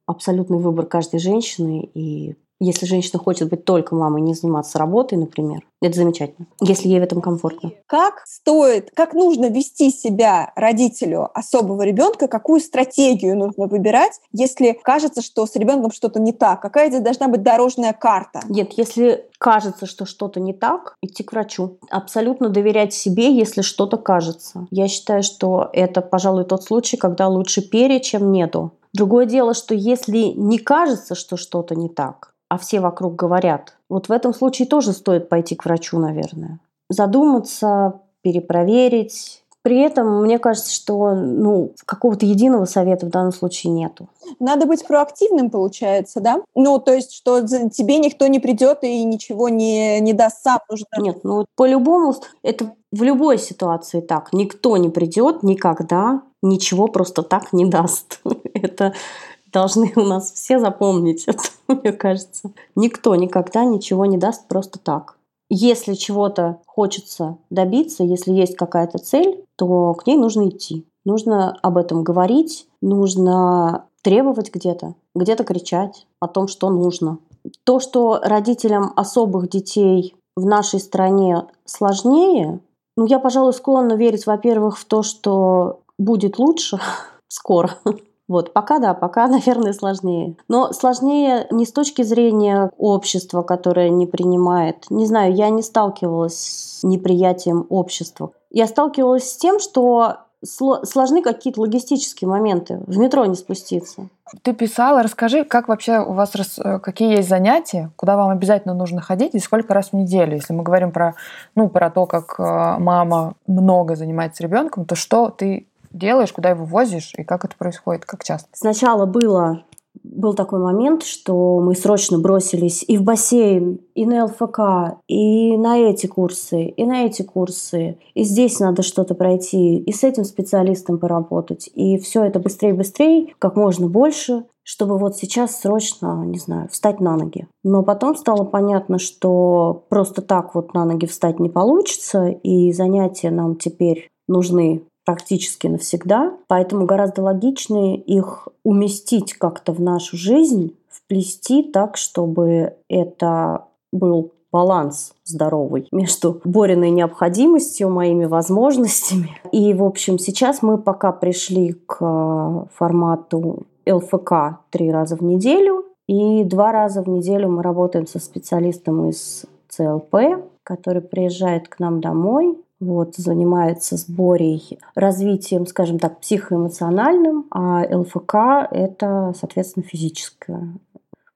абсолютный выбор каждой женщины, и если женщина хочет быть только мамой, не заниматься работой, например, это замечательно, если ей в этом комфортно. Как стоит, как нужно вести себя родителю особого ребенка, какую стратегию нужно выбирать, если кажется, что с ребенком что-то не так? Какая здесь должна быть дорожная карта? Нет, если кажется, что что-то не так, идти к врачу. Абсолютно доверять себе, если что-то кажется. Я считаю, что это, пожалуй, тот случай, когда лучше пере, чем нету. Другое дело, что если не кажется, что что-то не так, а все вокруг говорят, вот в этом случае тоже стоит пойти к врачу, наверное. Задуматься, перепроверить, при этом мне кажется, что ну, какого-то единого совета в данном случае нету. Надо быть проактивным, получается, да? Ну, то есть, что тебе никто не придет и ничего не, не даст сам. Нужно... Нет, ну по-любому это в любой ситуации так. Никто не придет никогда, ничего просто так не даст. Это должны у нас все запомнить это, мне кажется. Никто никогда ничего не даст просто так. Если чего-то хочется добиться, если есть какая-то цель, то к ней нужно идти. Нужно об этом говорить, нужно требовать где-то, где-то кричать о том, что нужно. То, что родителям особых детей в нашей стране сложнее. Ну, я, пожалуй, склонна верить, во-первых, в то, что будет лучше скоро. Вот, пока да, пока, наверное, сложнее. Но сложнее не с точки зрения общества, которое не принимает. Не знаю, я не сталкивалась с неприятием общества. Я сталкивалась с тем, что сложны какие-то логистические моменты. В метро не спуститься. Ты писала, расскажи, как вообще у вас, э, какие есть занятия, куда вам обязательно нужно ходить и сколько раз в неделю. Если мы говорим про, ну, про то, как э, мама много занимается ребенком, то что ты делаешь, куда его возишь и как это происходит, как часто? Сначала было был такой момент, что мы срочно бросились и в бассейн, и на ЛФК, и на эти курсы, и на эти курсы. И здесь надо что-то пройти, и с этим специалистом поработать. И все это быстрее-быстрее, как можно больше, чтобы вот сейчас срочно, не знаю, встать на ноги. Но потом стало понятно, что просто так вот на ноги встать не получится, и занятия нам теперь нужны практически навсегда, поэтому гораздо логичнее их уместить как-то в нашу жизнь, вплести так, чтобы это был баланс здоровый между Бориной необходимостью, моими возможностями. И, в общем, сейчас мы пока пришли к формату ЛФК три раза в неделю, и два раза в неделю мы работаем со специалистом из ЦЛП, который приезжает к нам домой, вот, занимается сборей развитием, скажем так, психоэмоциональным, а ЛФК – это, соответственно, физическое.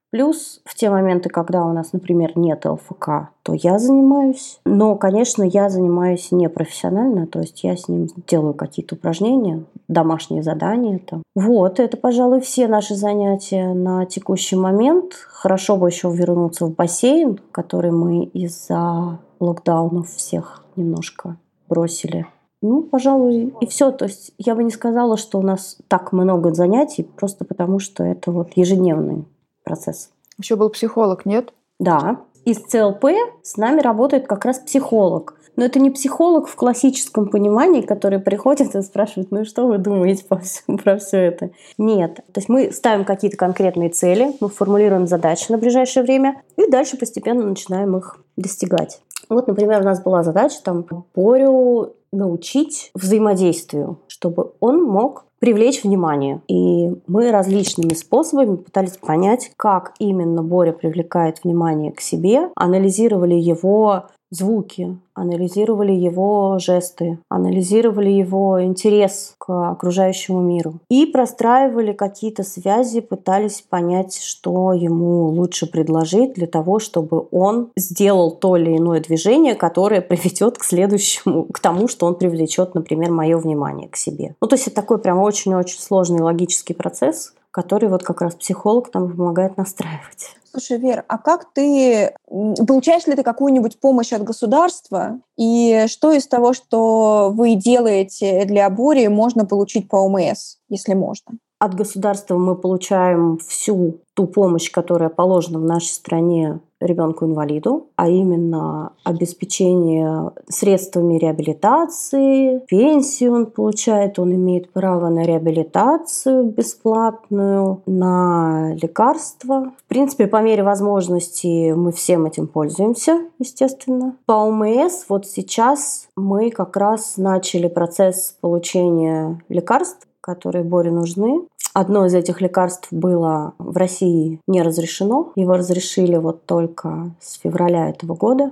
Плюс в те моменты, когда у нас, например, нет ЛФК, то я занимаюсь. Но, конечно, я занимаюсь не профессионально, то есть я с ним делаю какие-то упражнения, домашние задания. Там. Вот, это, пожалуй, все наши занятия на текущий момент. Хорошо бы еще вернуться в бассейн, который мы из-за локдаунов всех немножко бросили. Ну, пожалуй, и все. То есть я бы не сказала, что у нас так много занятий, просто потому что это вот ежедневный процесс. Еще был психолог, нет? Да. Из ЦЛП с нами работает как раз психолог. Но это не психолог в классическом понимании, который приходит и спрашивает, ну и что вы думаете по всему, про все это? Нет. То есть мы ставим какие-то конкретные цели, мы формулируем задачи на ближайшее время и дальше постепенно начинаем их достигать. Вот, например, у нас была задача там Борю научить взаимодействию, чтобы он мог привлечь внимание. И мы различными способами пытались понять, как именно Боря привлекает внимание к себе, анализировали его звуки, анализировали его жесты, анализировали его интерес к окружающему миру и простраивали какие-то связи, пытались понять, что ему лучше предложить для того, чтобы он сделал то или иное движение, которое приведет к следующему, к тому, что он привлечет, например, мое внимание к себе. Ну, то есть это такой прям очень-очень сложный логический процесс, который вот как раз психолог нам помогает настраивать. Слушай, Вер, а как ты... Получаешь ли ты какую-нибудь помощь от государства? И что из того, что вы делаете для Бори, можно получить по ОМС, если можно? От государства мы получаем всю ту помощь, которая положена в нашей стране ребенку-инвалиду, а именно обеспечение средствами реабилитации, пенсию он получает, он имеет право на реабилитацию бесплатную, на лекарства. В принципе, по мере возможности мы всем этим пользуемся, естественно. По ОМС вот сейчас мы как раз начали процесс получения лекарств которые Боре нужны. Одно из этих лекарств было в России не разрешено. Его разрешили вот только с февраля этого года.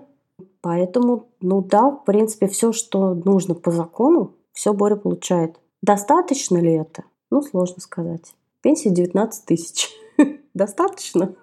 Поэтому, ну да, в принципе, все, что нужно по закону, все Боря получает. Достаточно ли это? Ну, сложно сказать. Пенсия 19 тысяч. Достаточно?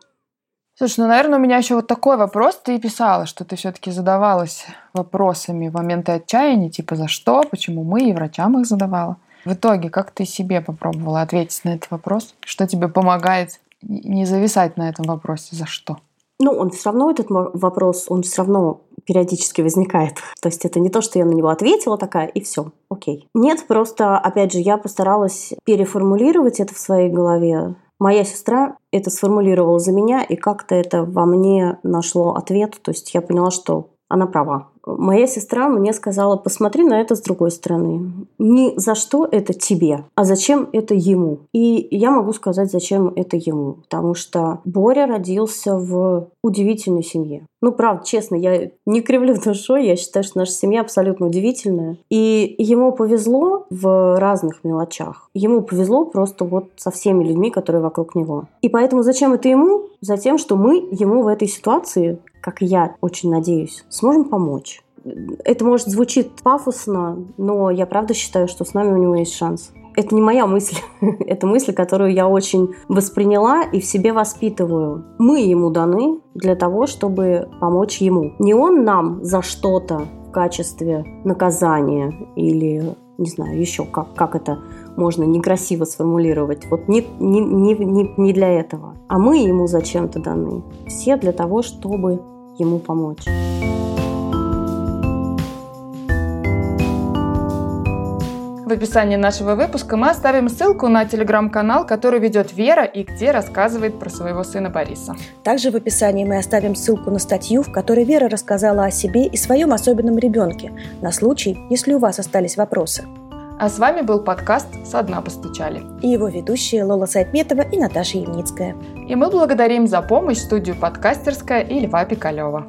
Слушай, ну, наверное, у меня еще вот такой вопрос. Ты писала, что ты все-таки задавалась вопросами в моменты отчаяния, типа за что, почему мы, и врачам их задавала. В итоге, как ты себе попробовала ответить на этот вопрос? Что тебе помогает не зависать на этом вопросе? За что? Ну, он все равно, этот вопрос, он все равно периодически возникает. То есть это не то, что я на него ответила такая, и все, окей. Нет, просто, опять же, я постаралась переформулировать это в своей голове. Моя сестра это сформулировала за меня, и как-то это во мне нашло ответ. То есть я поняла, что она права. Моя сестра мне сказала, посмотри на это с другой стороны. Не за что это тебе, а зачем это ему. И я могу сказать, зачем это ему. Потому что Боря родился в удивительной семье. Ну, правда, честно, я не кривлю душой, я считаю, что наша семья абсолютно удивительная. И ему повезло в разных мелочах. Ему повезло просто вот со всеми людьми, которые вокруг него. И поэтому зачем это ему? Затем, что мы ему в этой ситуации, как я очень надеюсь, сможем помочь. Это может звучит пафосно, но я правда считаю, что с нами у него есть шанс. Это не моя мысль, это мысль, которую я очень восприняла и в себе воспитываю. Мы ему даны для того, чтобы помочь ему. Не он нам за что-то в качестве наказания или, не знаю, еще как, как это можно некрасиво сформулировать. Вот не, не, не, не, не для этого. А мы ему зачем-то даны. Все для того, чтобы ему помочь. В описании нашего выпуска мы оставим ссылку на телеграм-канал, который ведет Вера и где рассказывает про своего сына Бориса. Также в описании мы оставим ссылку на статью, в которой Вера рассказала о себе и своем особенном ребенке, на случай, если у вас остались вопросы. А с вами был подкаст «Со дна постучали». И его ведущие Лола Сайтметова и Наташа Ямницкая. И мы благодарим за помощь студию «Подкастерская» и Льва Пикалева.